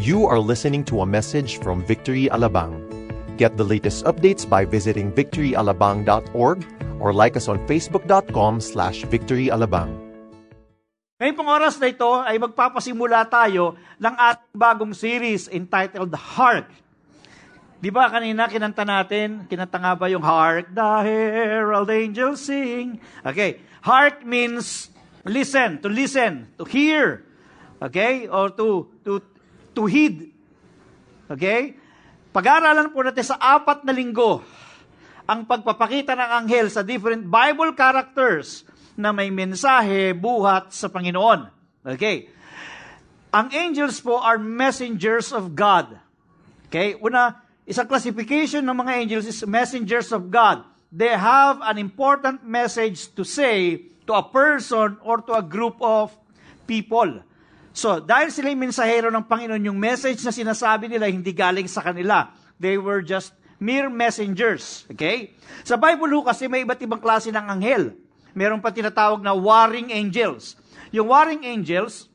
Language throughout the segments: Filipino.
You are listening to a message from Victory Alabang. Get the latest updates by visiting victoryalabang.org or like us on facebook.com slash victoryalabang. Ngayon pong oras na ito ay magpapasimula tayo ng ating bagong series entitled Hark. Di ba kanina kinanta natin, kinanta nga ba yung Hark the Herald Angels Sing? Okay, Hark means listen, to listen, to hear. Okay? Or to, to, to heed. Okay? Pag-aaralan po natin sa apat na linggo ang pagpapakita ng anghel sa different Bible characters na may mensahe buhat sa Panginoon. Okay. Ang angels po are messengers of God. Okay? Una, isang classification ng mga angels is messengers of God. They have an important message to say to a person or to a group of people. So, dahil sila yung mensahero ng Panginoon, yung message na sinasabi nila hindi galing sa kanila. They were just mere messengers. Okay? Sa Bible ho kasi may iba't ibang klase ng anghel. Meron pa tinatawag na warring angels. Yung warring angels,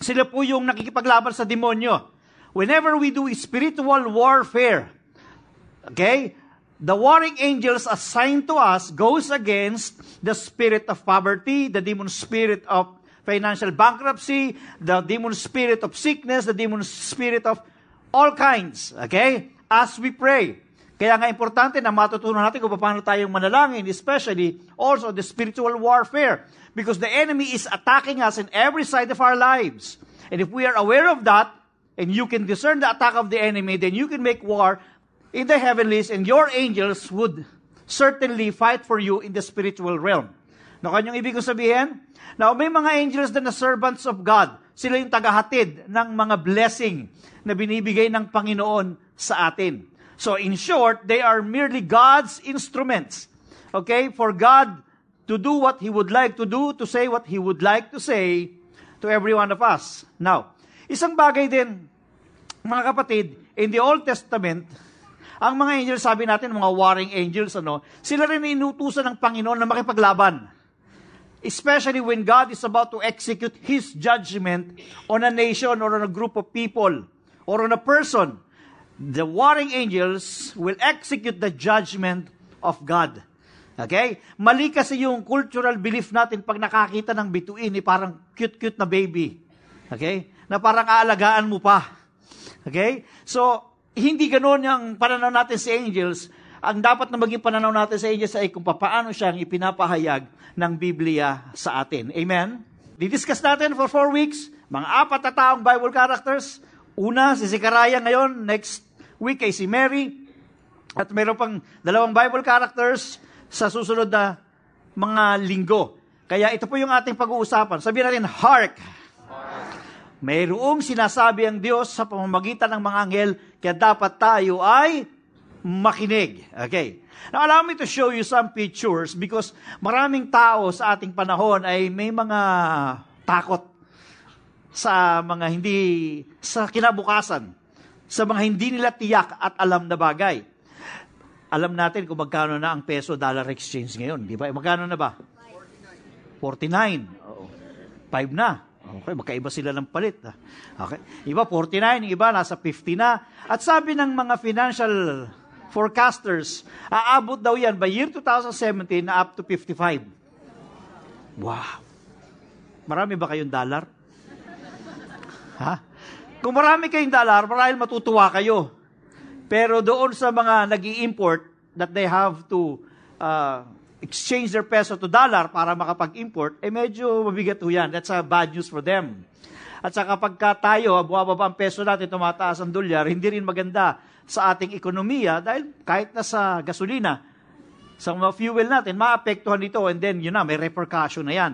sila po yung nakikipaglaban sa demonyo. Whenever we do spiritual warfare, okay, the warring angels assigned to us goes against the spirit of poverty, the demon spirit of financial bankruptcy, the demon spirit of sickness, the demon spirit of all kinds. Okay? As we pray. Kaya nga importante na matutunan natin kung paano tayong manalangin, especially also the spiritual warfare. Because the enemy is attacking us in every side of our lives. And if we are aware of that, and you can discern the attack of the enemy, then you can make war in the heavenlies, and your angels would certainly fight for you in the spiritual realm. No, kanyang ibig kong sabihin? Now, may mga angels na na servants of God. Sila yung tagahatid ng mga blessing na binibigay ng Panginoon sa atin. So, in short, they are merely God's instruments. Okay? For God to do what He would like to do, to say what He would like to say to every one of us. Now, isang bagay din, mga kapatid, in the Old Testament, ang mga angels, sabi natin, mga warring angels, ano, sila rin inutusan ng Panginoon na makipaglaban. Especially when God is about to execute His judgment on a nation or on a group of people or on a person. The warring angels will execute the judgment of God. Okay? Mali kasi yung cultural belief natin pag nakakita ng bituin, eh, parang cute-cute na baby. Okay? Na parang aalagaan mo pa. Okay? So, hindi ganoon yung pananaw natin sa angels. Ang dapat na maging pananaw natin sa angels ay kung paano siyang ipinapahayag ng Biblia sa atin. Amen? Didiscuss natin for four weeks, mga apat na taong Bible characters. Una, si Zechariah ngayon. Next week ay si Mary. At mayroon pang dalawang Bible characters sa susunod na mga linggo. Kaya ito po yung ating pag-uusapan. Sabihin natin, hark! Mayroong sinasabi ang Diyos sa pamamagitan ng mga anghel, kaya dapat tayo ay makinig. Okay. Now, allow me to show you some pictures because maraming tao sa ating panahon ay may mga takot sa mga hindi, sa kinabukasan, sa mga hindi nila tiyak at alam na bagay. Alam natin kung magkano na ang peso-dollar exchange ngayon, di ba? Eh, magkano na ba? 49. 49. Oo. 5 na. Okay, magkaiba sila ng palit. Okay. Iba 49, iba nasa 50 na. At sabi ng mga financial forecasters, aabot daw yan by year 2017 na up to 55. Wow. Marami ba kayong dollar? Ha? Kung marami kayong dollar, marahil matutuwa kayo. Pero doon sa mga nag import that they have to uh, exchange their peso to dollar para makapag-import, eh medyo mabigat ho yan. That's a bad news for them. At saka pagka tayo, bumababa ang peso natin, tumataas ang dolyar, hindi rin maganda sa ating ekonomiya dahil kahit na sa gasolina, sa mga fuel natin, maapektuhan ito and then, yun na, may repercussion na yan.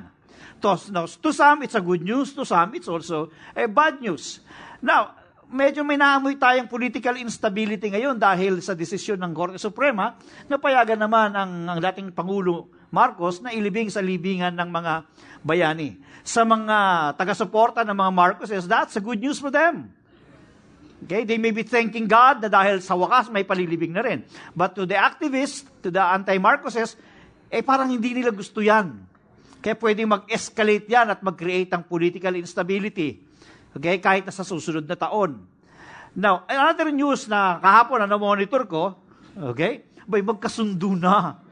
To, now, to some, it's a good news. To some, it's also a bad news. Now, medyo may naamoy tayong political instability ngayon dahil sa desisyon ng Korte Suprema na payagan naman ang, ang dating Pangulo Marcos na ilibing sa libingan ng mga bayani. Sa mga taga-suporta ng mga Marcoses, that's a good news for them. Okay, they may be thanking God na dahil sa wakas may palilibing na rin. But to the activists, to the anti-Marcoses, eh parang hindi nila gusto yan. Kaya pwedeng mag-escalate yan at mag-create ng political instability. Okay, kahit na sa susunod na taon. Now, another news na kahapon na monitor ko, okay, bay magkasundo na.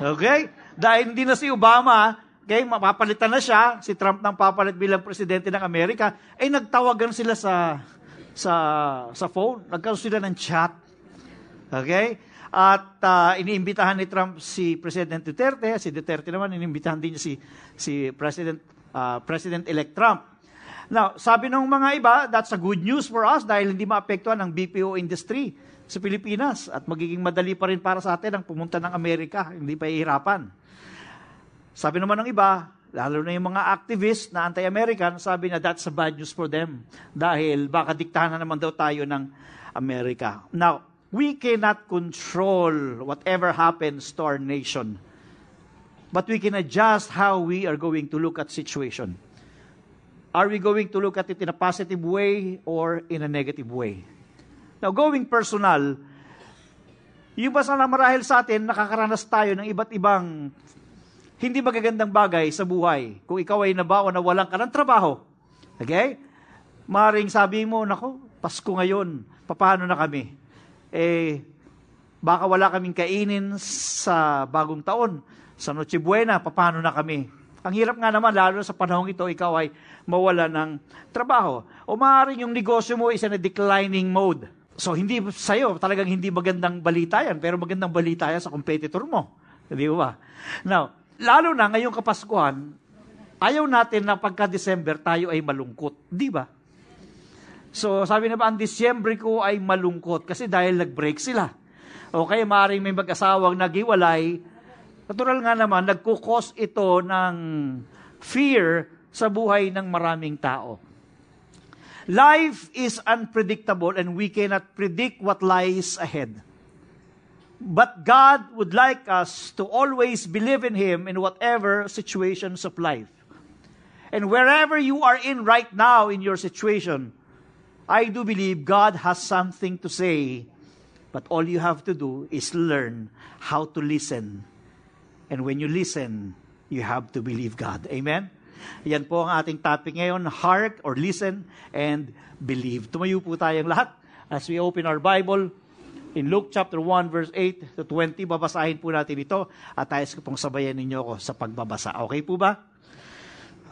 Okay? Dahil hindi na si Obama, okay, mapapalitan na siya, si Trump nang papalit bilang presidente ng Amerika, ay nagtawagan sila sa sa sa phone, nagkaroon sila ng chat. Okay? At uh, iniimbitahan ni Trump si President Duterte, si Duterte naman iniimbitahan din si si President uh, President-elect Trump. Now, sabi ng mga iba, that's a good news for us dahil hindi maapektuhan ang BPO industry sa Pilipinas at magiging madali pa rin para sa atin ang pumunta ng Amerika, hindi pa ihirapan. Sabi naman ng iba, lalo na yung mga activist na anti-American, sabi na that's a bad news for them dahil baka diktahan na naman daw tayo ng Amerika. Now, we cannot control whatever happens to our nation. But we can adjust how we are going to look at situation. Are we going to look at it in a positive way or in a negative way? Now, going personal, yung basta na marahil sa atin, nakakaranas tayo ng iba't ibang hindi magagandang bagay sa buhay. Kung ikaw ay nabawa na walang ka ng trabaho. Okay? Maring sabi mo, nako, Pasko ngayon, paano na kami? Eh, baka wala kaming kainin sa bagong taon. Sa Noche Buena, paano na kami? Ang hirap nga naman, lalo sa panahong ito, ikaw ay mawala ng trabaho. O maaaring yung negosyo mo is in a declining mode. So, hindi sa'yo, talagang hindi magandang balita yan, pero magandang balita yan sa competitor mo. Di ba? Now, lalo na ngayong Kapaskuhan, ayaw natin na pagka-December tayo ay malungkot. Di ba? So, sabi na ba, ang Disyembre ko ay malungkot kasi dahil nag-break sila. O kaya maaaring may mag-asawang nagiwalay, natural nga naman, nagkukos ito ng fear sa buhay ng maraming tao. Life is unpredictable and we cannot predict what lies ahead. But God would like us to always believe in Him in whatever situations of life. And wherever you are in right now in your situation, I do believe God has something to say, but all you have to do is learn how to listen. And when you listen, you have to believe God. Amen? Yan po ang ating topic ngayon, heart or listen and believe. Tumayo po tayong lahat as we open our Bible in Luke chapter 1 verse 8 to 20. Babasahin po natin ito at tayo ko pong sabayan ninyo ako sa pagbabasa. Okay po ba?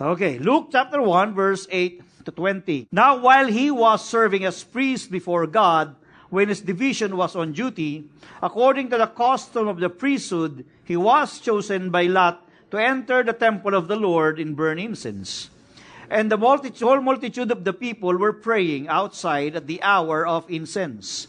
Okay, Luke chapter 1 verse 8 to 20. Now while he was serving as priest before God, when his division was on duty, according to the custom of the priesthood, he was chosen by Lot to enter the temple of the Lord in burn incense. And the multitude, whole multitude of the people were praying outside at the hour of incense.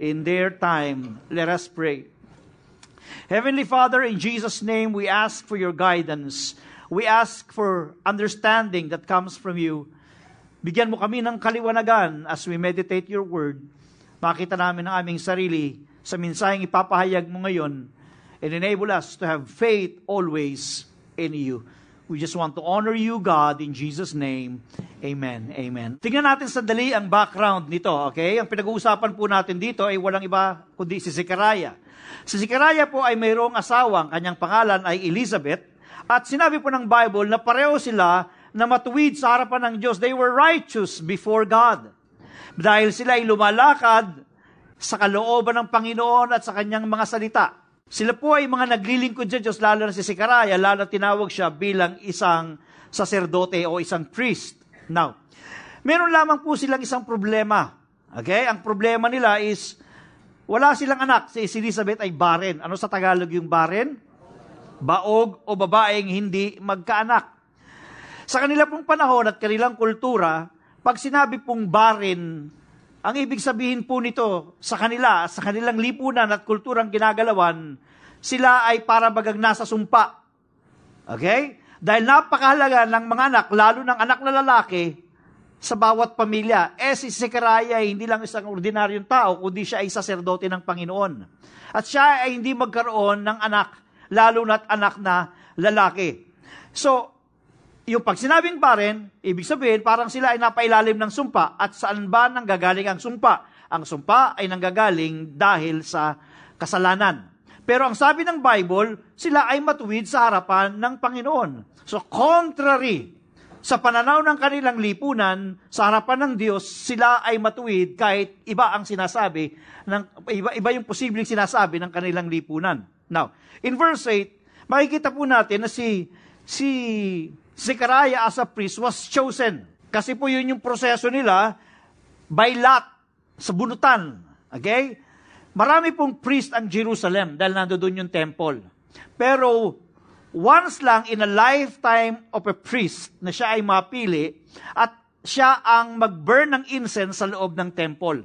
in their time. Let us pray. Heavenly Father, in Jesus' name, we ask for your guidance. We ask for understanding that comes from you. Bigyan mo kami ng kaliwanagan as we meditate your word. Makita namin ang aming sarili sa minsaheng ipapahayag mo ngayon and enable us to have faith always in you. We just want to honor you, God, in Jesus' name. Amen. Amen. Tingnan natin sandali ang background nito, okay? Ang pinag-uusapan po natin dito ay walang iba kundi si Zechariah. Si Zechariah po ay mayroong asawang, kanyang pangalan ay Elizabeth, at sinabi po ng Bible na pareho sila na matuwid sa harapan ng Diyos. They were righteous before God. Dahil sila ay lumalakad sa kalooban ng Panginoon at sa kanyang mga salita. Sila po ay mga naglilingkod sa Diyos, lalo na si Sikaraya, lalo na tinawag siya bilang isang saserdote o isang priest. Now, meron lamang po silang isang problema. Okay? Ang problema nila is, wala silang anak. Si Elizabeth ay barren. Ano sa Tagalog yung barren? Baog o babaeng hindi magkaanak. Sa kanila pong panahon at kanilang kultura, pag sinabi pong barren, ang ibig sabihin po nito sa kanila, sa kanilang lipunan at kulturang ginagalawan, sila ay para bagang nasa sumpa. Okay? Dahil napakahalaga ng mga anak, lalo ng anak na lalaki, sa bawat pamilya. Eh si Zechariah ay hindi lang isang ordinaryong tao, kundi siya ay saserdote ng Panginoon. At siya ay hindi magkaroon ng anak, lalo na't anak na lalaki. So, yung pag sinabing barren, ibig sabihin parang sila ay napailalim ng sumpa at saan ba nanggagaling ang sumpa? Ang sumpa ay nanggagaling dahil sa kasalanan. Pero ang sabi ng Bible, sila ay matuwid sa harapan ng Panginoon. So contrary sa pananaw ng kanilang lipunan, sa harapan ng Diyos, sila ay matuwid kahit iba ang sinasabi, ng, iba, iba yung posibleng sinasabi ng kanilang lipunan. Now, in verse 8, makikita po natin na si, si Zechariah as a priest was chosen. Kasi po yun yung proseso nila by lot, sa bunutan. Okay? Marami pong priest ang Jerusalem dahil nandoon yung temple. Pero once lang in a lifetime of a priest na siya ay mapili at siya ang mag-burn ng incense sa loob ng temple.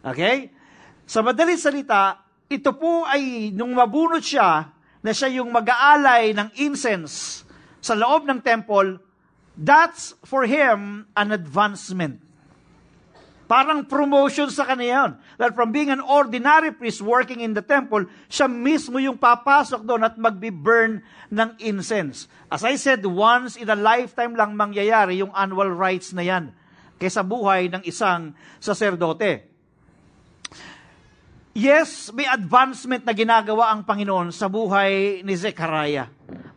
Okay? Sa madaling salita, ito po ay nung mabunot siya na siya yung mag-aalay ng incense sa loob ng temple, that's for him an advancement. Parang promotion sa kanya yun. That from being an ordinary priest working in the temple, siya mismo yung papasok doon at magbi-burn ng incense. As I said, once in a lifetime lang mangyayari yung annual rites na yan kaysa buhay ng isang saserdote. Yes, may advancement na ginagawa ang Panginoon sa buhay ni Zechariah.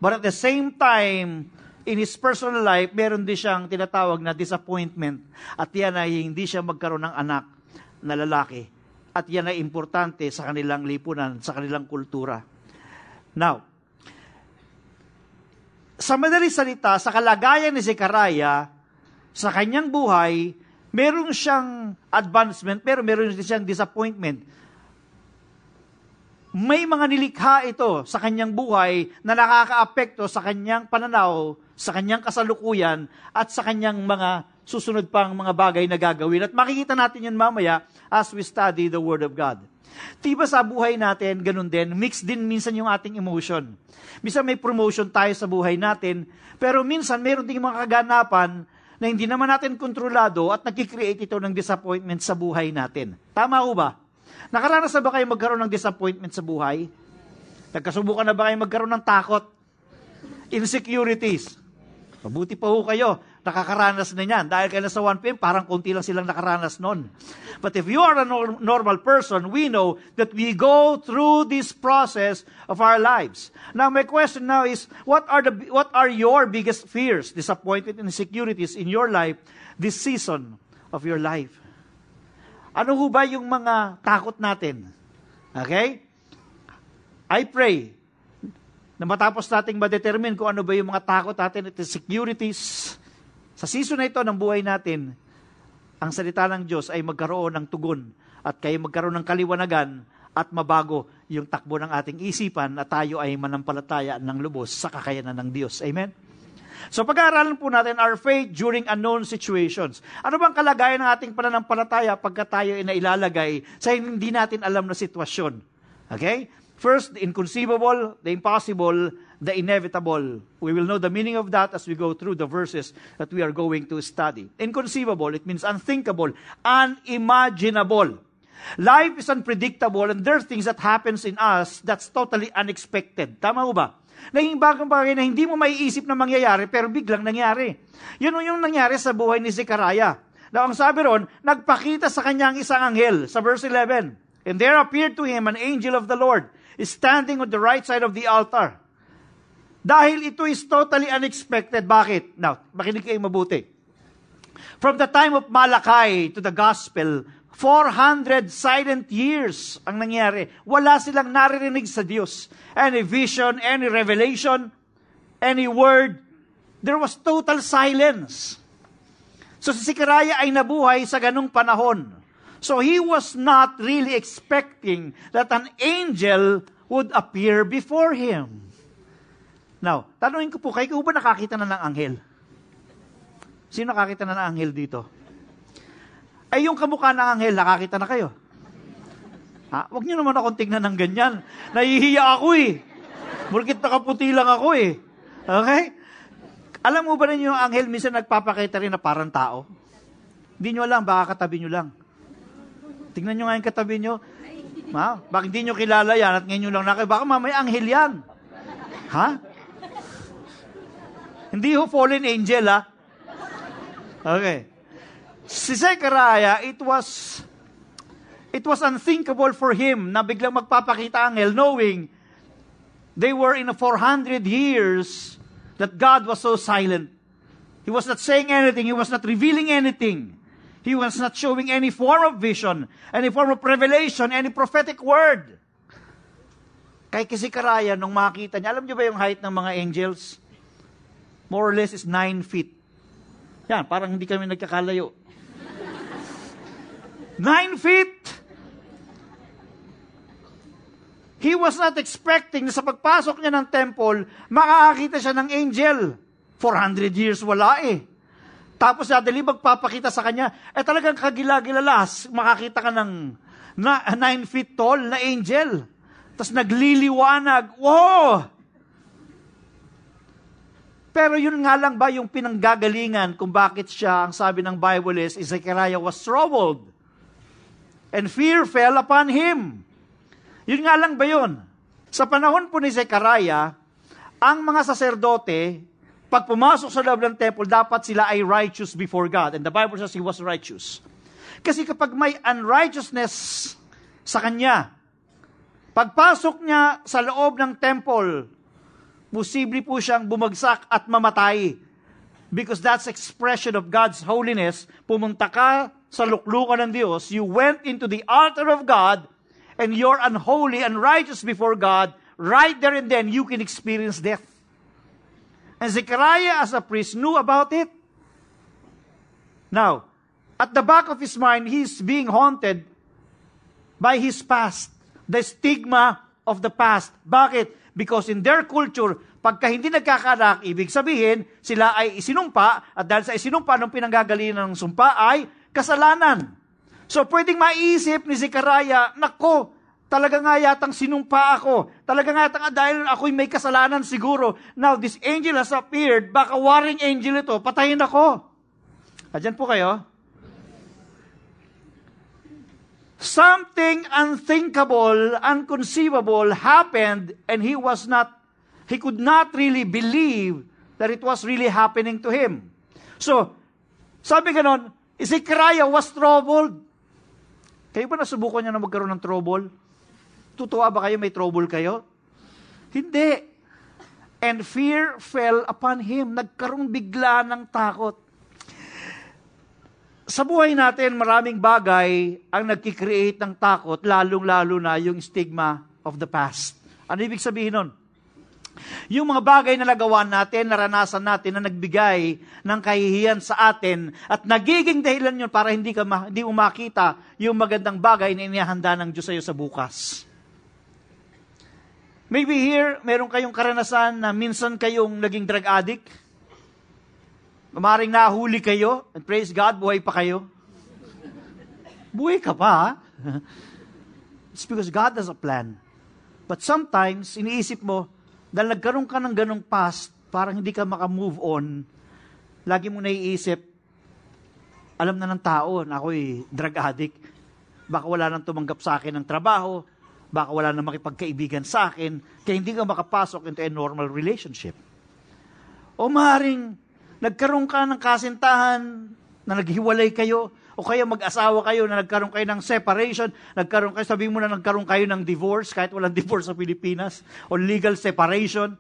But at the same time, in his personal life, meron din siyang tinatawag na disappointment. At yan ay hindi siya magkaroon ng anak na lalaki. At yan ay importante sa kanilang lipunan, sa kanilang kultura. Now, sa madali salita, sa kalagayan ni Zechariah, sa kanyang buhay, meron siyang advancement, pero meron din siyang disappointment may mga nilikha ito sa kanyang buhay na nakakaapekto sa kanyang pananaw, sa kanyang kasalukuyan, at sa kanyang mga susunod pang mga bagay na gagawin. At makikita natin yan mamaya as we study the Word of God. Tiba sa buhay natin, ganun din, mix din minsan yung ating emotion. Minsan may promotion tayo sa buhay natin, pero minsan meron ding mga kaganapan na hindi naman natin kontrolado at nagkikreate ito ng disappointment sa buhay natin. Tama ho ba? Nakaranas na ba kayo magkaroon ng disappointment sa buhay? Nagkasubukan na ba kayo magkaroon ng takot? Insecurities. Mabuti pa ho kayo, nakakaranas na niyan. Dahil kayo sa 1PM, parang konti lang silang nakaranas nun. But if you are a normal person, we know that we go through this process of our lives. Now, my question now is, what are, the, what are your biggest fears, disappointment, insecurities in your life this season of your life? Ano ho ba yung mga takot natin? Okay? I pray na matapos nating ma-determine kung ano ba yung mga takot natin at securities sa season na ito ng buhay natin, ang salita ng Diyos ay magkaroon ng tugon at kayo magkaroon ng kaliwanagan at mabago yung takbo ng ating isipan at tayo ay manampalataya ng lubos sa kakayanan ng Diyos. Amen? So pag-aaralan po natin our faith during unknown situations. Ano bang kalagayan ng ating pananampalataya pagka tayo ay nailalagay sa hindi natin alam na sitwasyon? Okay? First, the inconceivable, the impossible, the inevitable. We will know the meaning of that as we go through the verses that we are going to study. Inconceivable, it means unthinkable, unimaginable. Life is unpredictable and there are things that happens in us that's totally unexpected. Tama ba? Naging bagong bagay na hindi mo maiisip na mangyayari, pero biglang nangyari. Yun yung nangyari sa buhay ni Zechariah. Now, ang sabi ron, nagpakita sa kanya ang isang anghel, sa verse 11. And there appeared to him an angel of the Lord, standing on the right side of the altar. Dahil ito is totally unexpected. Bakit? Now, makinig kayo mabuti. From the time of Malachi to the gospel, 400 silent years ang nangyari. Wala silang naririnig sa Diyos. Any vision, any revelation, any word. There was total silence. So si Sikaraya ay nabuhay sa ganung panahon. So he was not really expecting that an angel would appear before him. Now, tanungin ko po, kayo ba nakakita na ng anghel? Sino nakakita na ng anghel dito? Ay, yung kamukha ng anghel, nakakita na kayo. Ha? Huwag niyo naman akong tignan ng ganyan. Nahihiya ako eh. Mulkit nakaputi lang ako eh. Okay? Alam mo ba rin yung anghel, minsan nagpapakita rin na parang tao? Hindi nyo alam, baka katabi nyo lang. Tingnan nyo nga yung katabi nyo. Ha? Baka hindi nyo kilala yan at ngayon nyo lang nakay. Baka mamaya anghel yan. Ha? Hindi ho fallen angel, ha? Okay. Si Zechariah, it was it was unthinkable for him na biglang magpapakita angel knowing they were in a 400 years that God was so silent. He was not saying anything. He was not revealing anything. He was not showing any form of vision, any form of revelation, any prophetic word. Kay kasi Karaya, nung makita niya, alam niyo ba yung height ng mga angels? More or less is 9 feet. Yan, parang hindi kami nagkakalayo. Nine feet! He was not expecting na sa pagpasok niya ng temple, makakakita siya ng angel. 400 years wala eh. Tapos dadali magpapakita sa kanya, eh talagang kagilagilalas, makakita ka ng 9 feet tall na angel. Tapos nagliliwanag, wow! Pero yun nga lang ba yung pinanggagalingan kung bakit siya, ang sabi ng Bible is, Zechariah was troubled. And fear fell upon him. Yun nga lang ba yun? Sa panahon po ni Zechariah, ang mga saserdote, pag pumasok sa loob ng temple, dapat sila ay righteous before God. And the Bible says he was righteous. Kasi kapag may unrighteousness sa kanya, pagpasok niya sa loob ng temple, posible po siyang bumagsak at mamatay. Because that's expression of God's holiness. Pumunta ka sa luklukan ng Diyos, you went into the altar of God, and you're unholy and righteous before God, right there and then you can experience death. And Zechariah as a priest knew about it. Now, at the back of his mind, he's being haunted by his past, the stigma of the past. Bakit? Because in their culture, pagka hindi nagkakanak, ibig sabihin, sila ay isinumpa, at dahil sa isinumpa, nung pinanggagalingan ng sumpa ay kasalanan. So, pwedeng maiisip ni Zechariah, nako, talaga nga yatang sinumpa ako. Talaga nga yatang dahil ako'y may kasalanan siguro. Now, this angel has appeared, baka warring angel ito, patayin ako. Adyan po kayo. Something unthinkable, unconceivable happened and he was not, he could not really believe that it was really happening to him. So, sabi ganon, Zechariah was troubled. Kayo ba nasubukan niya na magkaroon ng trouble? Tutuwa ba kayo may trouble kayo? Hindi. And fear fell upon him. Nagkaroon bigla ng takot sa buhay natin, maraming bagay ang nagkikreate ng takot, lalong-lalo na yung stigma of the past. Ano ibig sabihin nun? Yung mga bagay na nagawa natin, naranasan natin na nagbigay ng kahihiyan sa atin at nagiging dahilan yun para hindi ka ma- hindi mo makita yung magandang bagay na inihanda ng Diyos sa iyo sa bukas. Maybe here, meron kayong karanasan na minsan kayong naging drug addict, Mamaring nahuli kayo, and praise God, buhay pa kayo. Buhay ka pa? It's because God has a plan. But sometimes, iniisip mo, dahil nagkaroon ka ng ganong past, parang hindi ka makamove on, lagi mo naiisip, alam na ng tao na ako'y drug addict, baka wala nang tumanggap sa akin ng trabaho, Baka wala na makipagkaibigan sa akin, kaya hindi ka makapasok into a normal relationship. O maaaring nagkaroon ka ng kasintahan na naghiwalay kayo, o kaya mag-asawa kayo na nagkaroon kayo ng separation, nagkaroon kayo, sabihin mo na nagkaroon kayo ng divorce, kahit walang divorce sa Pilipinas, o legal separation.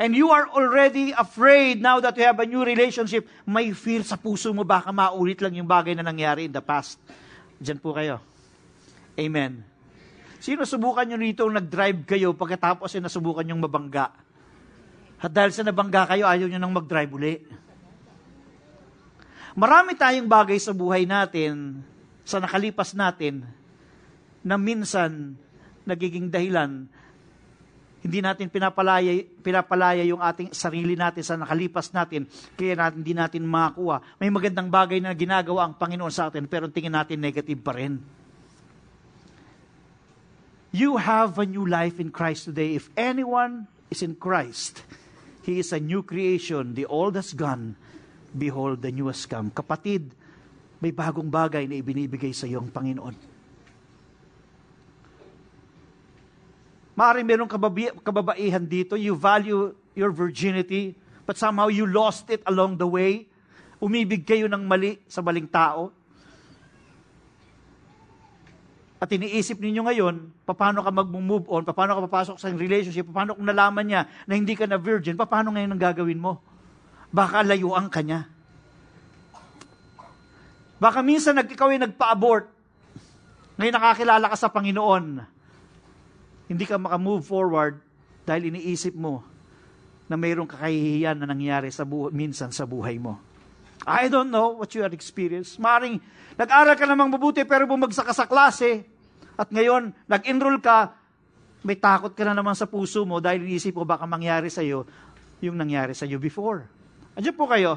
And you are already afraid now that you have a new relationship, may fear sa puso mo, baka maulit lang yung bagay na nangyari in the past. Diyan po kayo. Amen. Sino subukan nyo rito nag-drive kayo pagkatapos ay nasubukan yung mabangga? At dahil sa nabangga kayo, ayaw nyo nang mag-drive uli. Marami tayong bagay sa buhay natin, sa nakalipas natin, na minsan nagiging dahilan hindi natin pinapalaya, pinapalaya yung ating sarili natin sa nakalipas natin, kaya natin, hindi natin makakuha. May magandang bagay na ginagawa ang Panginoon sa atin, pero tingin natin negative pa rin. You have a new life in Christ today. If anyone is in Christ, he is a new creation. The old has gone. Behold, the new has come. Kapatid, may bagong bagay na ibinibigay sa iyo ang Panginoon. Maaaring meron kababi, kababaihan dito, you value your virginity, but somehow you lost it along the way. Umibig kayo ng mali sa maling tao. At iniisip ninyo ngayon, paano ka mag-move on, paano ka papasok sa relationship, paano kung nalaman niya na hindi ka na virgin, paano ngayon ang gagawin mo? Baka layuan ka niya. Baka minsan nag, ikaw ay nagpa-abort. Ngayon nakakilala ka sa Panginoon. Hindi ka makamove forward dahil iniisip mo na mayroong kakahihiyan na nangyari sa bu- minsan sa buhay mo. I don't know what you have experienced. Maring nag-aral ka namang mabuti pero bumagsak ka sa klase at ngayon nag-enroll ka, may takot ka na naman sa puso mo dahil iniisip mo baka mangyari sa iyo yung nangyari sa iyo before. Andiyan po kayo.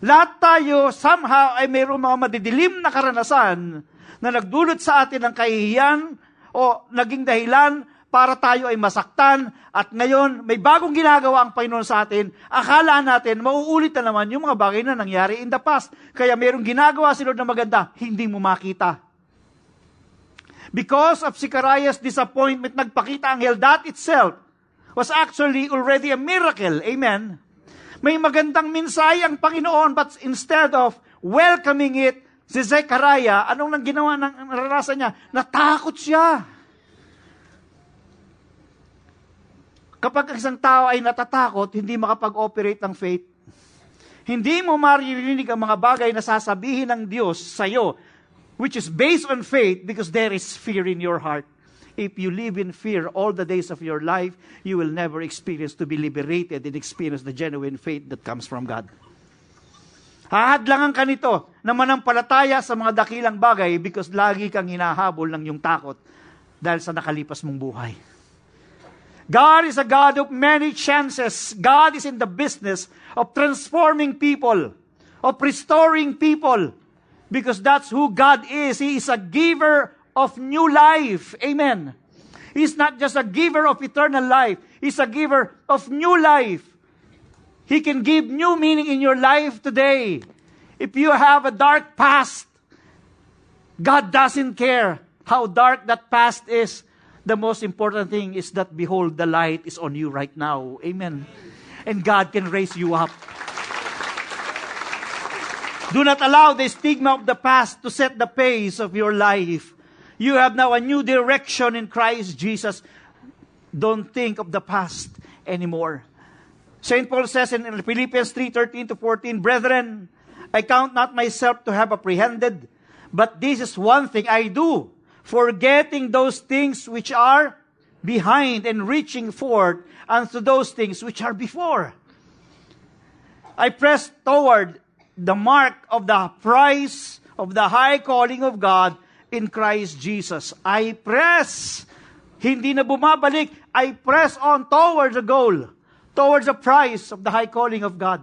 Lahat tayo somehow ay mayroong mga madidilim na karanasan na nagdulot sa atin ng kahihiyan o naging dahilan para tayo ay masaktan at ngayon may bagong ginagawa ang Panginoon sa atin, akala natin mauulit na naman yung mga bagay na nangyari in the past. Kaya mayroong ginagawa si Lord na maganda, hindi mo makita. Because of Zechariah's disappointment, nagpakita ang hell. That itself was actually already a miracle. Amen? May magandang minsay ang Panginoon, but instead of welcoming it, si Zechariah, anong nang ginawa ng naranasan niya? Natakot siya. Kapag isang tao ay natatakot, hindi makapag-operate ng faith. Hindi mo maririnig ang mga bagay na sasabihin ng Diyos sa iyo, which is based on faith because there is fear in your heart. If you live in fear all the days of your life, you will never experience to be liberated and experience the genuine faith that comes from God. Hahadlangan ka nito na manampalataya sa mga dakilang bagay because lagi kang hinahabol ng yung takot dahil sa nakalipas mong buhay. God is a God of many chances. God is in the business of transforming people, of restoring people, because that's who God is. He is a giver of new life. Amen. He's not just a giver of eternal life, He's a giver of new life. He can give new meaning in your life today. If you have a dark past, God doesn't care how dark that past is. The most important thing is that, behold, the light is on you right now. Amen. And God can raise you up. Do not allow the stigma of the past to set the pace of your life. You have now a new direction in Christ Jesus. Don't think of the past anymore. St. Paul says in Philippians 3:13 to 14, Brethren, I count not myself to have apprehended, but this is one thing I do, forgetting those things which are behind and reaching forward unto those things which are before. I press toward the mark of the prize of the high calling of God in Christ Jesus. I press. Hindi na bumabalik. I press on towards the goal, towards the prize of the high calling of God.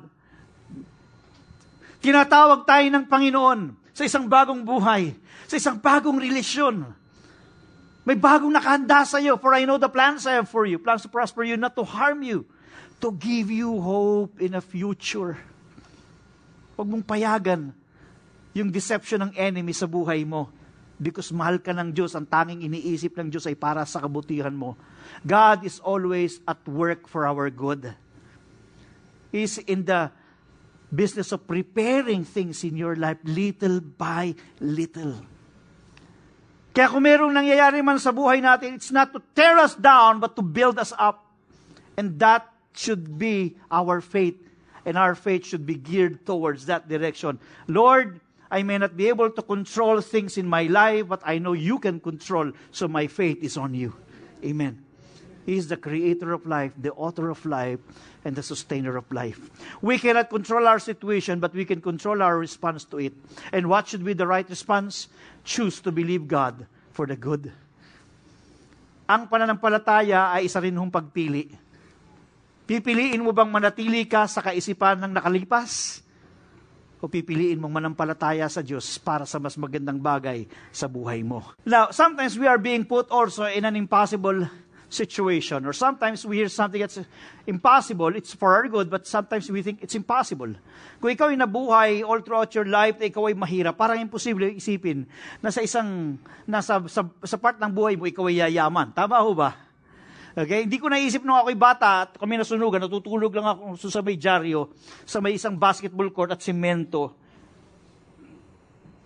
Tinatawag tayo ng Panginoon sa isang bagong buhay, sa isang bagong relasyon. May bagong nakahanda sa iyo, for I know the plans I have for you, plans to prosper you, not to harm you, to give you hope in a future. Huwag mong payagan yung deception ng enemy sa buhay mo Because mahal ka ng Diyos, ang tanging iniisip ng Diyos ay para sa kabutihan mo. God is always at work for our good. He's in the business of preparing things in your life little by little. Kaya kung merong nangyayari man sa buhay natin, it's not to tear us down, but to build us up. And that should be our faith. And our faith should be geared towards that direction. Lord, I may not be able to control things in my life, but I know you can control, so my faith is on you. Amen. He is the creator of life, the author of life, and the sustainer of life. We cannot control our situation, but we can control our response to it. And what should be the right response? Choose to believe God for the good. Ang pananampalataya ay isa rin hong pagpili. Pipiliin mo bang manatili ka sa kaisipan ng nakalipas? O pipiliin mong manampalataya sa Diyos para sa mas magandang bagay sa buhay mo? Now, sometimes we are being put also in an impossible situation. Or sometimes we hear something that's impossible, it's for our good, but sometimes we think it's impossible. Kung ikaw ay nabuhay all throughout your life na ikaw ay mahirap, parang imposible isipin na sa isang, nasa, sa, sa part ng buhay mo, ikaw ay yayaman. Tama ho ba? Okay? Hindi ko naisip nung ako'y bata at kami nasunugan, natutulog lang ako sa may dyaryo, sa may isang basketball court at simento.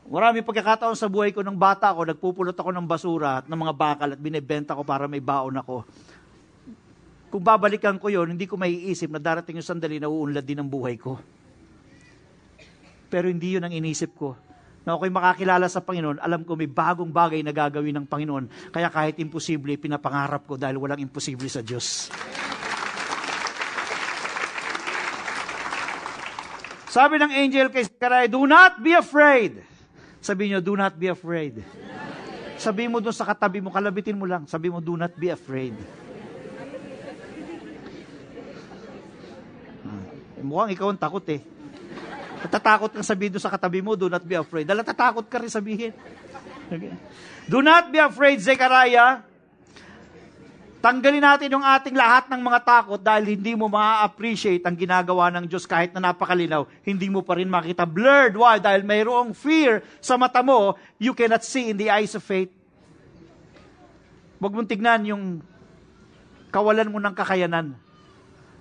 Marami pagkakataon sa buhay ko ng bata ko, nagpupulot ako ng basura at ng mga bakal at binebenta ko para may baon ako. Kung babalikan ko yon, hindi ko maiisip na darating yung sandali na uunlad din ang buhay ko. Pero hindi yun ang inisip ko. Na ako'y makakilala sa Panginoon, alam ko may bagong bagay na gagawin ng Panginoon. Kaya kahit imposible, pinapangarap ko dahil walang imposible sa Diyos. Sabi ng angel kay Zechariah, Do not be afraid. Sabi niyo, do not be afraid. Sabi mo doon sa katabi mo, kalabitin mo lang. Sabi mo, do not be afraid. Hmm. Mukhang ikaw ang takot eh. Natatakot kang sabihin doon sa katabi mo, do not be afraid. Dahil natatakot ka rin sabihin. Okay. Do not be afraid, Zechariah. Tanggalin natin yung ating lahat ng mga takot dahil hindi mo ma-appreciate ang ginagawa ng Diyos kahit na napakalinaw, hindi mo pa rin makita. Blurred. Why? Dahil mayroong fear sa mata mo, you cannot see in the eyes of faith. Huwag mong tignan yung kawalan mo ng kakayanan.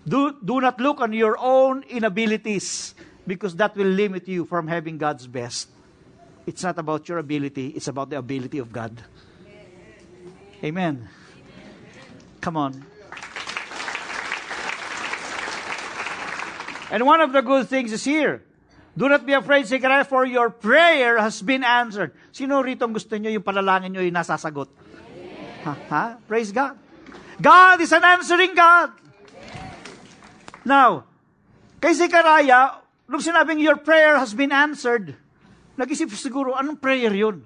Do, do not look on your own inabilities because that will limit you from having God's best. It's not about your ability, it's about the ability of God. Amen. Come on. And one of the good things is here. Do not be afraid, Zechariah, for your prayer has been answered. Sino rito gusto nyo yung panalangin nyo yung nasasagot? Ha? ha? Praise God. God is an answering God. Now, kay Zechariah, nung sinabing your prayer has been answered, nag-isip siguro, anong prayer yun?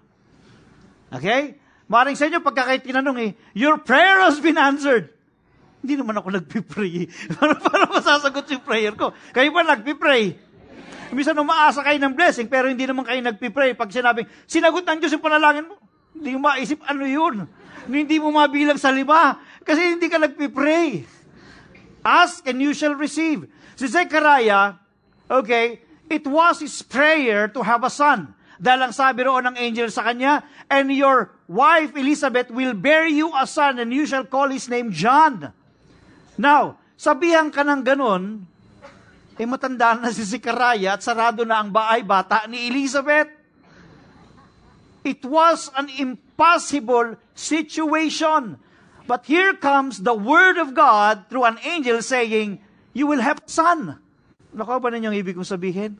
Okay? Maring sa inyo, pagka tinanong eh, your prayer has been answered. Hindi naman ako nagpipray. paano, paano masasagot yung prayer ko? Kayo ba nagpipray? Minsan umaasa kayo ng blessing, pero hindi naman kayo nagpipray. Pag sinabing, sinagot ng Diyos yung panalangin mo, hindi mo maisip ano yun. Hindi mo mabilang sa lima. Kasi hindi ka nagpipray. Ask and you shall receive. Si Zechariah, okay, it was his prayer to have a son. Dahil ang sabi roon ng angel sa kanya, and your wife Elizabeth will bear you a son and you shall call his name John. Now, sabihan ka ng ganun, eh matanda na si Zechariah at sarado na ang baay bata ni Elizabeth. It was an impossible situation. But here comes the word of God through an angel saying, you will have a son. Nakuha ba ninyong ibig kong sabihin?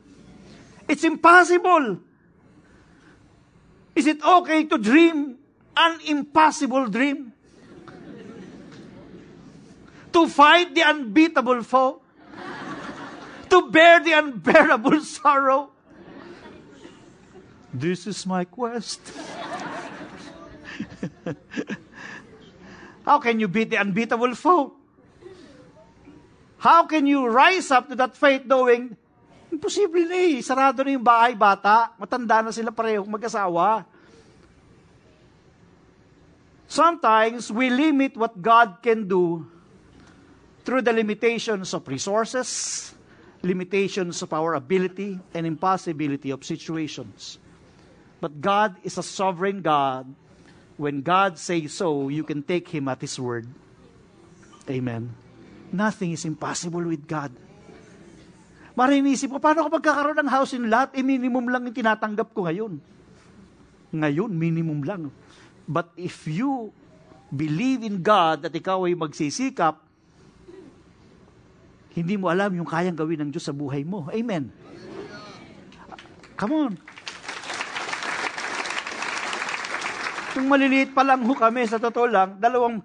It's impossible. Is it okay to dream an impossible dream? To fight the unbeatable foe? To bear the unbearable sorrow? This is my quest. How can you beat the unbeatable foe? How can you rise up to that faith knowing Imposible na eh. Sarado na yung bahay, bata. Matanda na sila pareho mag-asawa. Sometimes we limit what God can do through the limitations of resources, limitations of our ability, and impossibility of situations. But God is a sovereign God. When God says so, you can take Him at His word. Amen. Nothing is impossible with God. Marinisip ko, paano ko magkakaroon ng house in lot? Eh, minimum lang yung tinatanggap ko ngayon. Ngayon, minimum lang. But if you believe in God at ikaw ay magsisikap, hindi mo alam yung kayang gawin ng Diyos sa buhay mo. Amen. Come on. Nung maliliit pa lang ho kami, sa totoo lang, dalawang,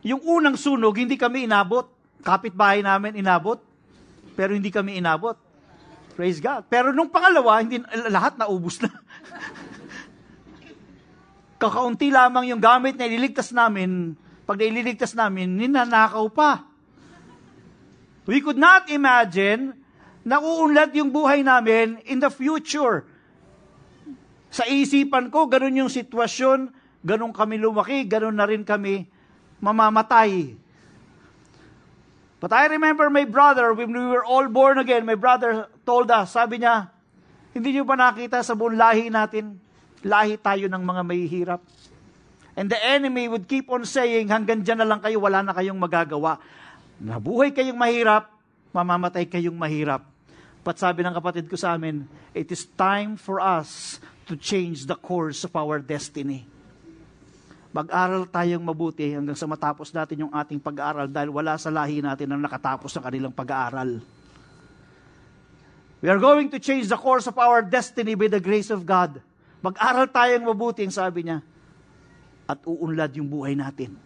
yung unang sunog, hindi kami inabot. Kapitbahay namin inabot. Pero hindi kami inabot. Praise God. Pero nung pangalawa, hindi, lahat naubos na. Kakaunti lamang yung gamit na ililigtas namin. Pag naililigtas namin, ninanakaw pa. We could not imagine na uunlad yung buhay namin in the future. Sa isipan ko, ganun yung sitwasyon, ganun kami lumaki, ganun na rin kami mamamatay. But I remember my brother, when we were all born again, my brother told us, sabi niya, hindi niyo ba nakita sa buong lahi natin, lahi tayo ng mga mahihirap. And the enemy would keep on saying, hanggang dyan na lang kayo, wala na kayong magagawa. Nabuhay kayong mahirap, mamamatay kayong mahirap. But sabi ng kapatid ko sa amin, it is time for us to change the course of our destiny. Mag-aral tayong mabuti hanggang sa matapos natin yung ating pag-aaral dahil wala sa lahi natin ang nakatapos ng kanilang pag-aaral. We are going to change the course of our destiny by the grace of God. Mag-aral tayong mabuti, sabi niya, at uunlad yung buhay natin.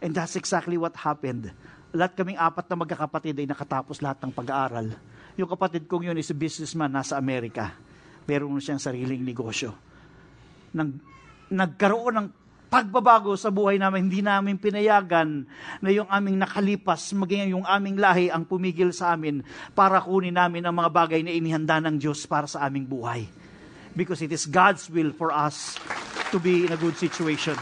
And that's exactly what happened. Lahat kaming apat na magkakapatid ay nakatapos lahat ng pag-aaral. Yung kapatid kong yun is a businessman nasa Amerika. Meron siyang sariling negosyo. Nang, nagkaroon ng pagbabago sa buhay namin, hindi namin pinayagan na yung aming nakalipas, maging yung aming lahi ang pumigil sa amin para kunin namin ang mga bagay na inihanda ng Diyos para sa aming buhay. Because it is God's will for us to be in a good situation.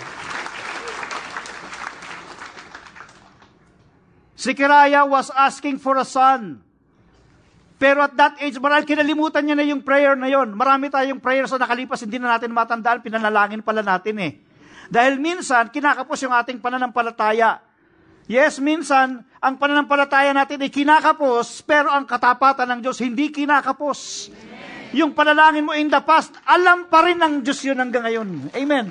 Zechariah was asking for a son. Pero at that age, marahil kinalimutan niya na yung prayer na yon. Marami tayong prayer sa nakalipas, hindi na natin matandaan, pinanalangin pala natin eh. Dahil minsan, kinakapos yung ating pananampalataya. Yes, minsan, ang pananampalataya natin ay kinakapos, pero ang katapatan ng Diyos hindi kinakapos. Amen. Yung panalangin mo in the past, alam pa rin ng Diyos yun hanggang ngayon. Amen.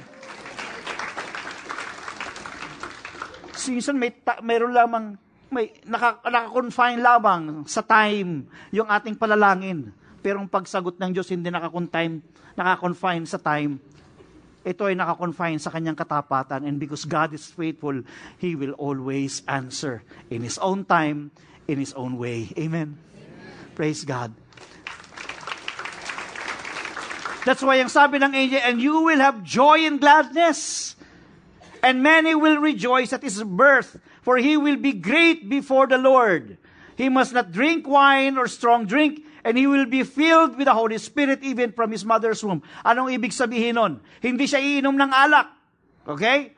Minsan may ta- mayroon lamang may naka, naka-confine lamang sa time yung ating palalangin. Pero ang pagsagot ng Diyos hindi naka-confine, naka-confine sa time. Ito ay naka-confine sa kanyang katapatan. And because God is faithful, He will always answer in His own time, in His own way. Amen. Amen. Praise God. That's why ang sabi ng angel, and you will have joy and gladness. And many will rejoice at his birth, for he will be great before the Lord. He must not drink wine or strong drink, and he will be filled with the Holy Spirit even from his mother's womb. Anong ibig sabihin nun? Hindi siya iinom ng alak. Okay?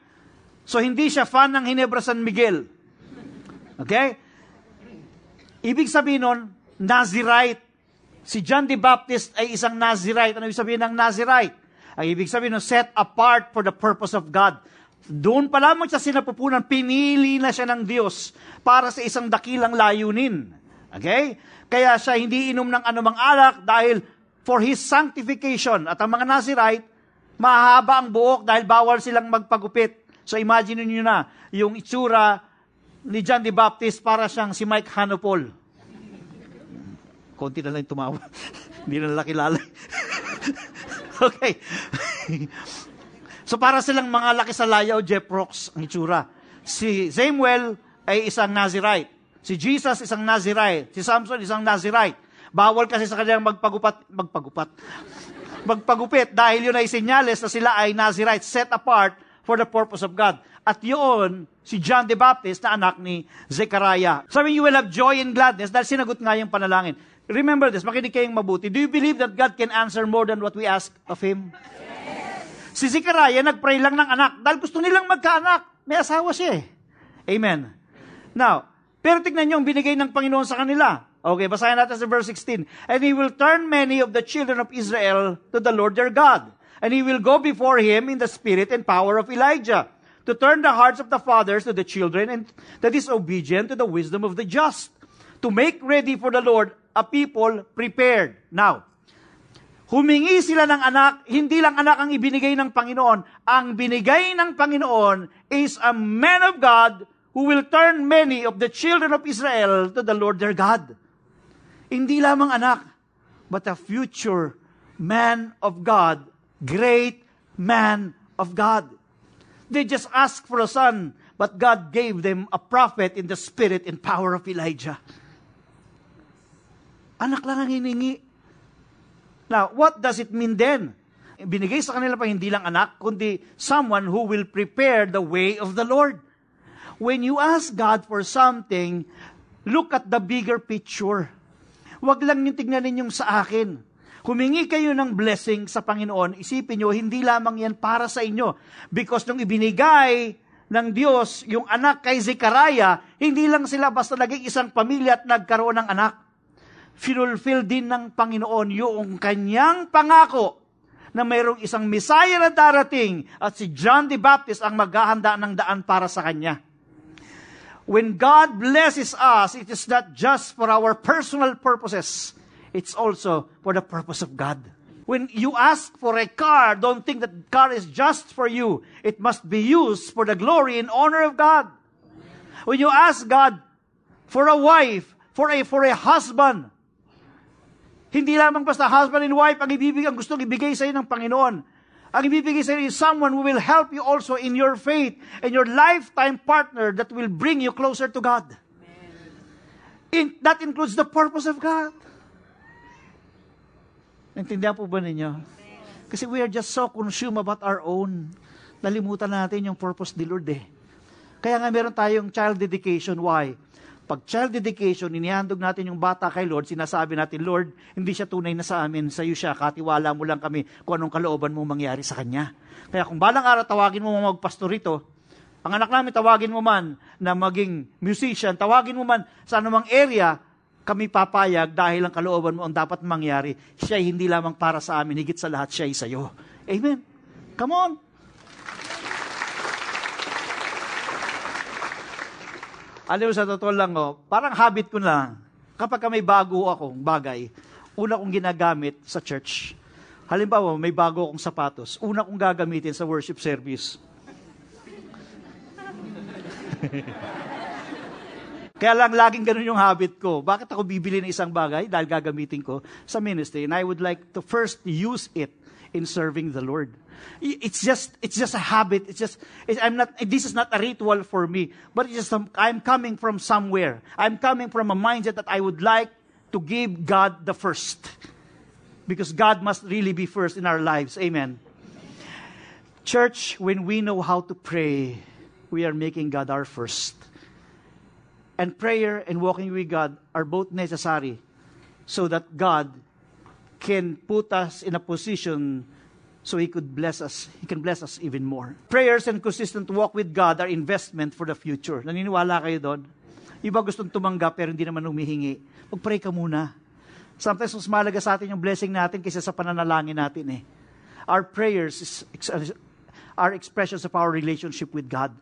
So, hindi siya fan ng Hinebra San Miguel. Okay? Ibig sabihin nun, Nazirite. Si John the Baptist ay isang Nazirite. Ano ibig sabihin ng Nazirite? Ang ibig sabihin nun, set apart for the purpose of God. Doon pa lamang sa sinapupunan, pinili na siya ng Diyos para sa isang dakilang layunin. Okay? Kaya siya hindi inom ng anumang alak dahil for his sanctification. At ang mga Nazirite, mahaba ang buhok dahil bawal silang magpagupit. So imagine niyo na, yung itsura ni John the Baptist para siyang si Mike Hanopol. Konti na lang tumawa. Hindi na nakilala. okay. So para silang mga laki sa layaw, Jeff Rocks ang itsura. Si Samuel ay isang Nazirite. Si Jesus isang Nazirite. Si Samson isang Nazirite. Bawal kasi sa kanilang magpagupat, magpagupat, magpagupit dahil yun ay senyales na sila ay Nazirite, set apart for the purpose of God. At yun, si John the Baptist na anak ni Zechariah. Sabi, you will have joy and gladness dahil sinagot nga yung panalangin. Remember this, makinig kayong mabuti. Do you believe that God can answer more than what we ask of Him? Si Zechariah, nagpray lang ng anak dahil gusto nilang magkaanak. May asawa siya eh. Amen. Now, pero tignan niyo ang binigay ng Panginoon sa kanila. Okay, basahin natin sa verse 16. And he will turn many of the children of Israel to the Lord their God. And he will go before him in the spirit and power of Elijah to turn the hearts of the fathers to the children and the disobedient to the wisdom of the just. To make ready for the Lord a people prepared. Now, humingi sila ng anak, hindi lang anak ang ibinigay ng Panginoon. Ang binigay ng Panginoon is a man of God who will turn many of the children of Israel to the Lord their God. Hindi lamang anak, but a future man of God, great man of God. They just asked for a son, but God gave them a prophet in the spirit and power of Elijah. Anak lang ang hiningi. Now, what does it mean then? Binigay sa kanila pa hindi lang anak, kundi someone who will prepare the way of the Lord. When you ask God for something, look at the bigger picture. Huwag lang yung tignan ninyong sa akin. Humingi kayo ng blessing sa Panginoon, isipin nyo, hindi lamang yan para sa inyo. Because nung ibinigay ng Diyos yung anak kay Zechariah, hindi lang sila basta naging isang pamilya at nagkaroon ng anak. Finulfill din ng Panginoon yung kanyang pangako na mayroong isang Messiah na darating at si John the Baptist ang maghahanda ng daan para sa kanya. When God blesses us, it is not just for our personal purposes. It's also for the purpose of God. When you ask for a car, don't think that car is just for you. It must be used for the glory and honor of God. When you ask God for a wife, for a for a husband, hindi lamang basta husband and wife ang ibibigay, ang gustong ibigay sa iyo ng Panginoon. Ang ibibigay sa iyo is someone who will help you also in your faith and your lifetime partner that will bring you closer to God. In, that includes the purpose of God. Naintindihan po ba ninyo? Kasi we are just so consumed about our own. Nalimutan natin yung purpose ni Lord eh. Kaya nga meron tayong child dedication. Why? Pag child dedication, inihandog natin yung bata kay Lord, sinasabi natin, Lord, hindi siya tunay na sa amin, sa iyo siya, katiwala mo lang kami kung anong kalooban mo mangyari sa Kanya. Kaya kung balang araw tawagin mo magpastor ito, ang anak namin tawagin mo man na maging musician, tawagin mo man sa anumang area, kami papayag dahil ang kalooban mo ang dapat mangyari. Siya hindi lamang para sa amin, higit sa lahat, siya ay sa iyo. Amen. Come on. Alam mo, sa totoo lang, oh, parang habit ko na, kapag may bago akong bagay, una kong ginagamit sa church. Halimbawa, may bago akong sapatos, una kong gagamitin sa worship service. Kaya lang laging ganun yung habit ko. Bakit ako bibili ng isang bagay? Dahil gagamitin ko sa ministry. And I would like to first use it in serving the Lord. It's just, it's just a habit. It's just, it's, I'm not, this is not a ritual for me. But it's just, some, I'm coming from somewhere. I'm coming from a mindset that I would like to give God the first. Because God must really be first in our lives. Amen. Church, when we know how to pray, we are making God our first. And prayer and walking with God are both necessary so that God can put us in a position so He could bless us. He can bless us even more. Prayers and consistent walk with God are investment for the future. Naniniwala kayo doon? Iba gustong tumanggap pero hindi naman humihingi. Mag-pray ka muna. Sometimes mas malaga sa atin yung blessing natin kaysa sa pananalangin natin eh. Our prayers is, are expressions of our relationship with God.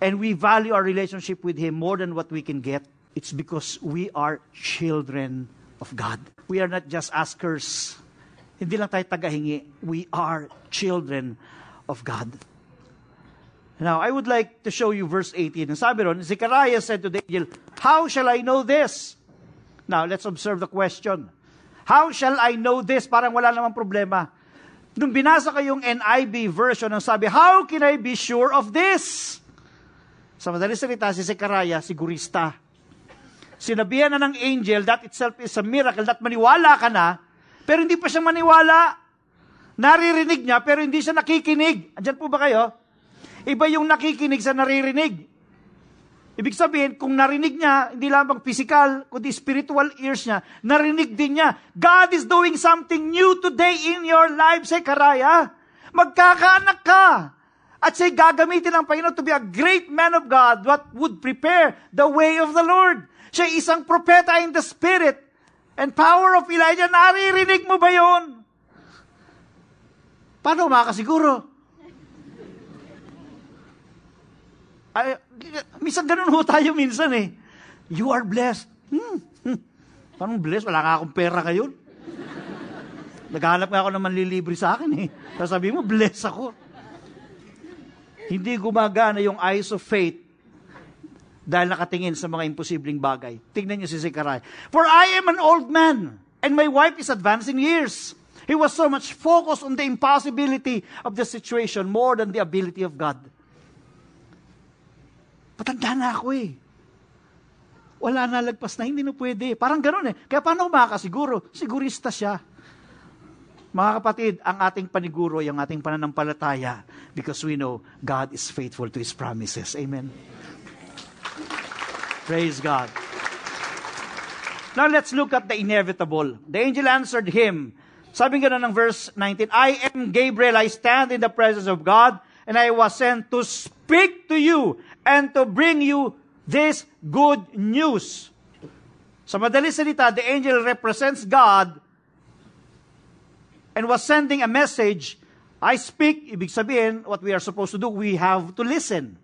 And we value our relationship with Him more than what we can get. It's because we are children of God. We are not just askers. Hindi lang tayo tagahingi. We are children of God. Now, I would like to show you verse 18. And sabi ron, Zechariah said to the angel, How shall I know this? Now, let's observe the question. How shall I know this? Parang wala namang problema. Nung binasa ko yung NIV version, ang sabi, How can I be sure of this? Sa madaling salita, si Zechariah, sigurista. Sinabihan na ng angel, that itself is a miracle, that maniwala ka na, pero hindi pa siya maniwala. Naririnig niya, pero hindi siya nakikinig. Andiyan po ba kayo? Iba yung nakikinig sa naririnig. Ibig sabihin, kung narinig niya, hindi lamang physical, kundi spiritual ears niya, narinig din niya, God is doing something new today in your life, Zechariah. Magkakaanak ka. At siya'y gagamitin ng Panginoon to be a great man of God what would prepare the way of the Lord. Siya isang propeta in the spirit and power of Elijah. Naririnig mo ba yon? Paano makasiguro? Ay, minsan ganun ho tayo minsan eh. You are blessed. Hmm. hmm. Parang blessed? Wala nga akong pera ngayon. Naghahanap nga ako ng manlilibre sa akin eh. Tapos sabi mo, bless ako. Hindi gumagana yung eyes of faith dahil nakatingin sa mga imposibleng bagay. Tingnan niyo si Zechariah. For I am an old man, and my wife is advancing years. He was so much focused on the impossibility of the situation more than the ability of God. Patanda na ako eh. Wala na lagpas na, hindi na pwede. Parang ganoon eh. Kaya paano makakasiguro? Sigurista siya. Mga kapatid, ang ating paniguro, yung ating pananampalataya, because we know God is faithful to His promises. Amen. Praise God. Now let's look at the inevitable. The angel answered him. Sabi nga ng verse 19, I am Gabriel, I stand in the presence of God, and I was sent to speak to you and to bring you this good news. Sa madali salita, the angel represents God and was sending a message. I speak, ibig sabihin, what we are supposed to do, we have to listen.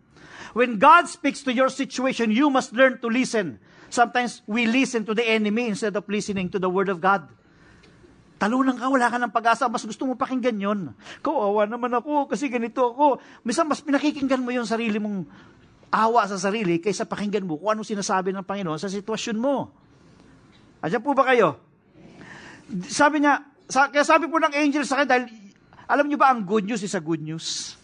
When God speaks to your situation, you must learn to listen. Sometimes we listen to the enemy instead of listening to the Word of God. Talunan ka, wala ka ng pag-asa, mas gusto mo pakinggan yon. Kawawa naman ako, kasi ganito ako. Minsan mas pinakikinggan mo yung sarili mong awa sa sarili kaysa pakinggan mo kung anong sinasabi ng Panginoon sa sitwasyon mo. Andiyan po ba kayo? Sabi niya, sa, kaya sabi po ng angel sa akin, dahil alam niyo ba ang good news is a good news?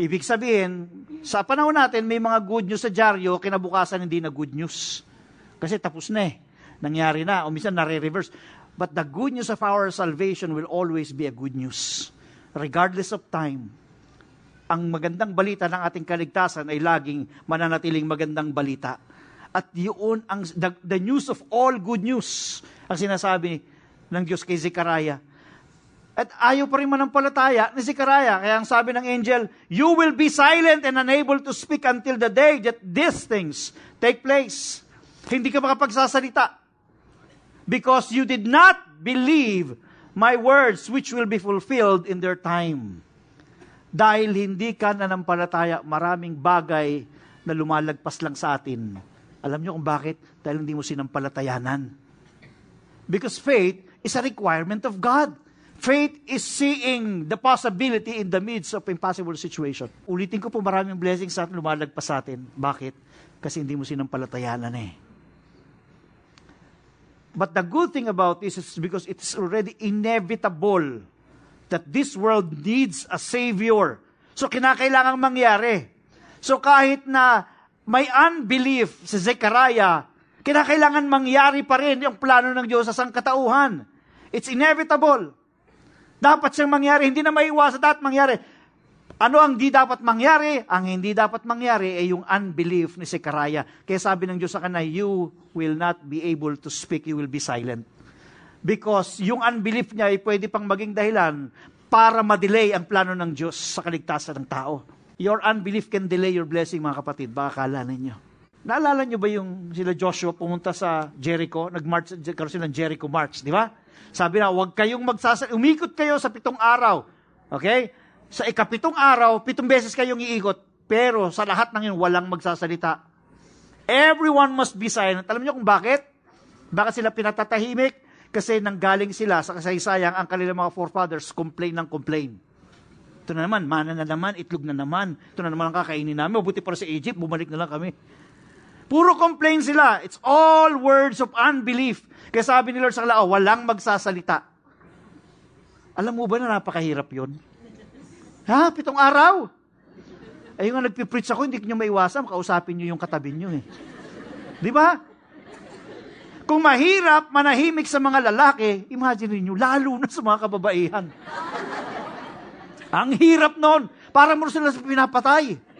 Ibig sabihin, sa panahon natin, may mga good news sa dyaryo, kinabukasan hindi na good news. Kasi tapos na eh. Nangyari na, o minsan nare-reverse. But the good news of our salvation will always be a good news. Regardless of time. Ang magandang balita ng ating kaligtasan ay laging mananatiling magandang balita. At yun ang the, the news of all good news ang sinasabi ng Diyos kay Zechariah at ayaw pa rin manampalataya ni Zechariah. Kaya ang sabi ng angel, You will be silent and unable to speak until the day that these things take place. Hindi ka makapagsasalita. Because you did not believe my words which will be fulfilled in their time. Dahil hindi ka nanampalataya, maraming bagay na lumalagpas lang sa atin. Alam niyo kung bakit? Dahil hindi mo sinampalatayanan. Because faith is a requirement of God. Faith is seeing the possibility in the midst of impossible situation. Ulitin ko po, maraming blessings sa atin, lumalagpas sa atin. Bakit? Kasi hindi mo sinampalatayanan eh. But the good thing about this is because it's already inevitable that this world needs a Savior. So, kinakailangang mangyari. So, kahit na may unbelief si Zechariah, kinakailangan mangyari pa rin yung plano ng Diyos sa sangkatauhan. It's inevitable. Dapat siyang mangyari. Hindi na maiwasan dapat mangyari. Ano ang di dapat mangyari? Ang hindi dapat mangyari ay yung unbelief ni Zechariah. Kaya sabi ng Diyos sa kanya, you will not be able to speak, you will be silent. Because yung unbelief niya ay pwede pang maging dahilan para ma-delay ang plano ng Diyos sa kaligtasan ng tao. Your unbelief can delay your blessing, mga kapatid. Baka kala ninyo. Naalala nyo ba yung sila Joshua pumunta sa Jericho? Nag-march, karoon sila ng Jericho March, di ba? Sabi na, huwag kayong magsasa... Umikot kayo sa pitong araw. Okay? Sa ikapitong araw, pitong beses kayong iikot. Pero sa lahat ng yun, walang magsasalita. Everyone must be silent. Alam niyo kung bakit? Bakit sila pinatatahimik? Kasi nanggaling sila sa kasaysayang ang kanilang mga forefathers complain ng complain. Ito na naman, mana na naman, itlog na naman. Ito na naman ang kakainin namin. Mabuti para sa Egypt, bumalik na lang kami. Puro complain sila. It's all words of unbelief. Kaya sabi ni Lord sa kanila, oh, walang magsasalita. Alam mo ba na napakahirap yun? Ha? Pitong araw? Ay, yung nagpipreach ako, hindi nyo maiwasan, kausapin nyo yung katabi nyo eh. Di ba? Kung mahirap, manahimik sa mga lalaki, imagine niyo lalo na sa mga kababaihan. Ang hirap nun. Para mo sila pinapatay.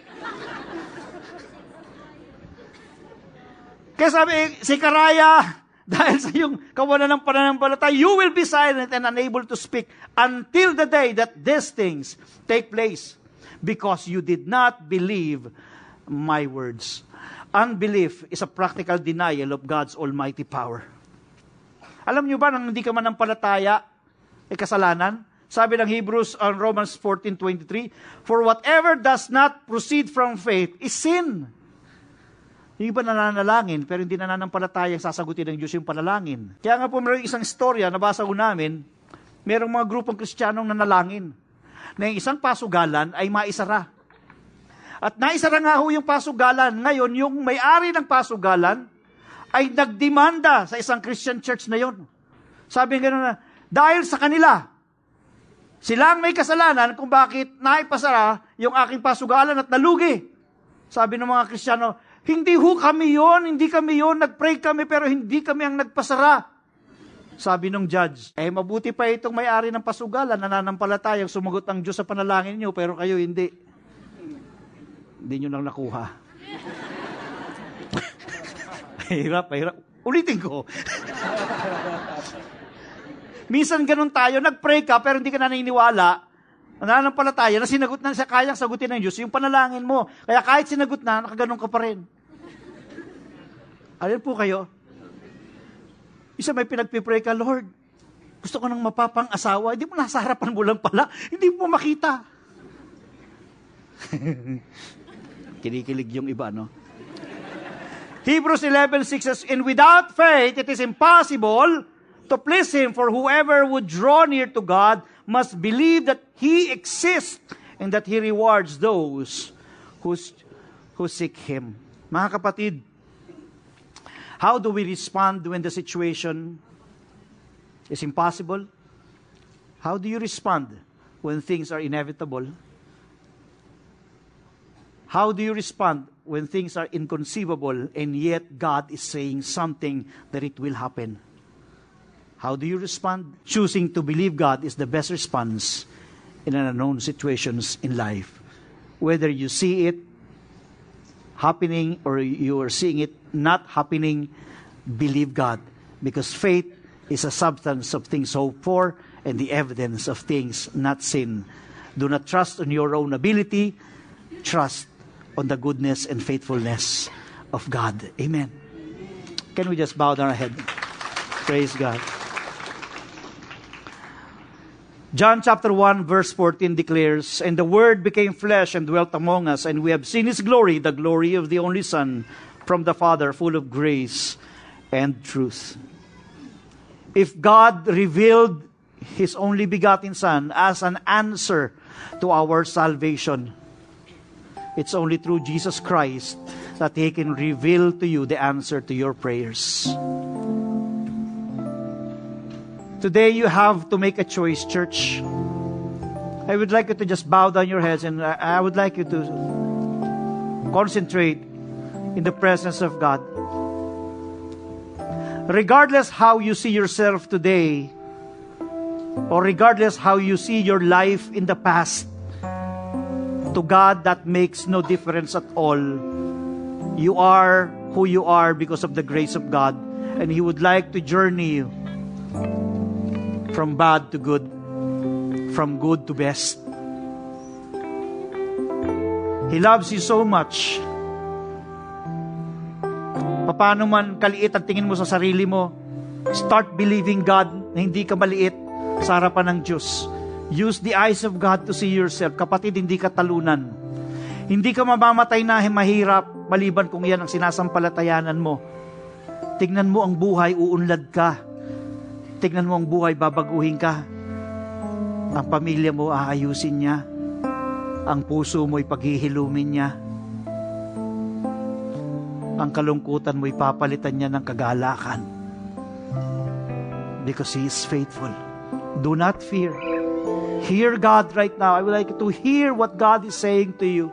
Kaya sabi, si Karaya, dahil sa iyong kawalan ng pananampalataya, you will be silent and unable to speak until the day that these things take place because you did not believe my words. Unbelief is a practical denial of God's almighty power. Alam niyo ba nang hindi ka manampalataya ay kasalanan? Sabi ng Hebrews on Romans 14:23, For whatever does not proceed from faith is sin. Yung iba nananalangin, pero hindi nananampalataya sasagutin ng Diyos yung panalangin. Kaya nga po mayroong isang istorya, nabasa ko namin, merong mga grupong kristyanong nanalangin na yung isang pasugalan ay maisara. At naisara nga ho yung pasugalan. Ngayon, yung may-ari ng pasugalan ay nagdemanda sa isang Christian church na yon. Sabi nga na, dahil sa kanila, sila ang may kasalanan kung bakit naipasara yung aking pasugalan at nalugi. Sabi ng mga Kristiyano, hindi ho kami yon, hindi kami yon, nagpray kami pero hindi kami ang nagpasara. Sabi ng judge, eh mabuti pa itong may-ari ng pasugalan, nananampalatayang sumagot ang Diyos sa panalangin niyo, pero kayo hindi. Hindi nyo lang nakuha. hirap, hirap. Ulitin ko. Minsan ganun tayo, nag-pray ka pero hindi ka naniniwala, nananampalataya na sinagot na sa kayang sagutin ng Diyos yung panalangin mo. Kaya kahit sinagot na, nakaganon ka pa rin. Alin po kayo? Isa may pinagpipray ka, Lord, gusto ko nang mapapang asawa. Hindi mo nasa harapan mo lang pala. Hindi mo makita. Kinikilig yung iba, no? Hebrews 11:6 says, And without faith, it is impossible to please Him, for whoever would draw near to God must believe that He exists and that He rewards those who, who seek Him. Mga kapatid, how do we respond when the situation is impossible? How do you respond when things are inevitable? How do you respond when things are inconceivable and yet God is saying something that it will happen? How do you respond? Choosing to believe God is the best response in unknown situations in life. Whether you see it happening or you are seeing it not happening, believe God. Because faith is a substance of things hoped for and the evidence of things not seen. Do not trust on your own ability, trust on the goodness and faithfulness of God. Amen. Can we just bow down our head? Praise God. John chapter 1 verse 14 declares, And the Word became flesh and dwelt among us, and we have seen His glory, the glory of the only Son from the Father, full of grace and truth. If God revealed His only begotten Son as an answer to our salvation, it's only through Jesus Christ that He can reveal to you the answer to your prayers. Today you have to make a choice, church. I would like you to just bow down your heads and I would like you to concentrate in the presence of God. Regardless how you see yourself today, or regardless how you see your life in the past, to God that makes no difference at all. You are who you are because of the grace of God, and He would like to journey you from bad to good, from good to best. He loves you so much. Paano man kaliit ang tingin mo sa sarili mo, start believing God na hindi ka maliit sa harapan ng Diyos. Use the eyes of God to see yourself. Kapatid, hindi ka talunan. Hindi ka mamamatay na mahirap maliban kung yan ang sinasampalatayanan mo. Tingnan mo ang buhay, uunlad ka tignan mo ang buhay, babaguhin ka. Ang pamilya mo, aayusin niya. Ang puso mo, ipaghihilumin niya. Ang kalungkutan mo, ipapalitan niya ng kagalakan. Because He is faithful. Do not fear. Hear God right now. I would like to hear what God is saying to you.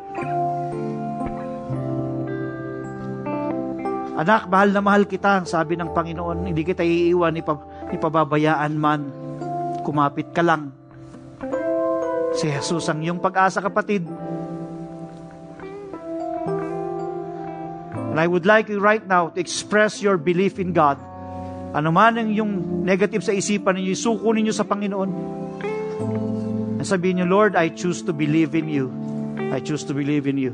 Anak, mahal na mahal kita, sabi ng Panginoon, hindi kita iiwan, ipababayaan man. Kumapit ka lang. Si Jesus ang iyong pag-asa, kapatid. And I would like you right now to express your belief in God. Ano man ang yung negative sa isipan ninyo, isuko ninyo sa Panginoon. And sabihin niyo, Lord, I choose to believe in you. I choose to believe in you.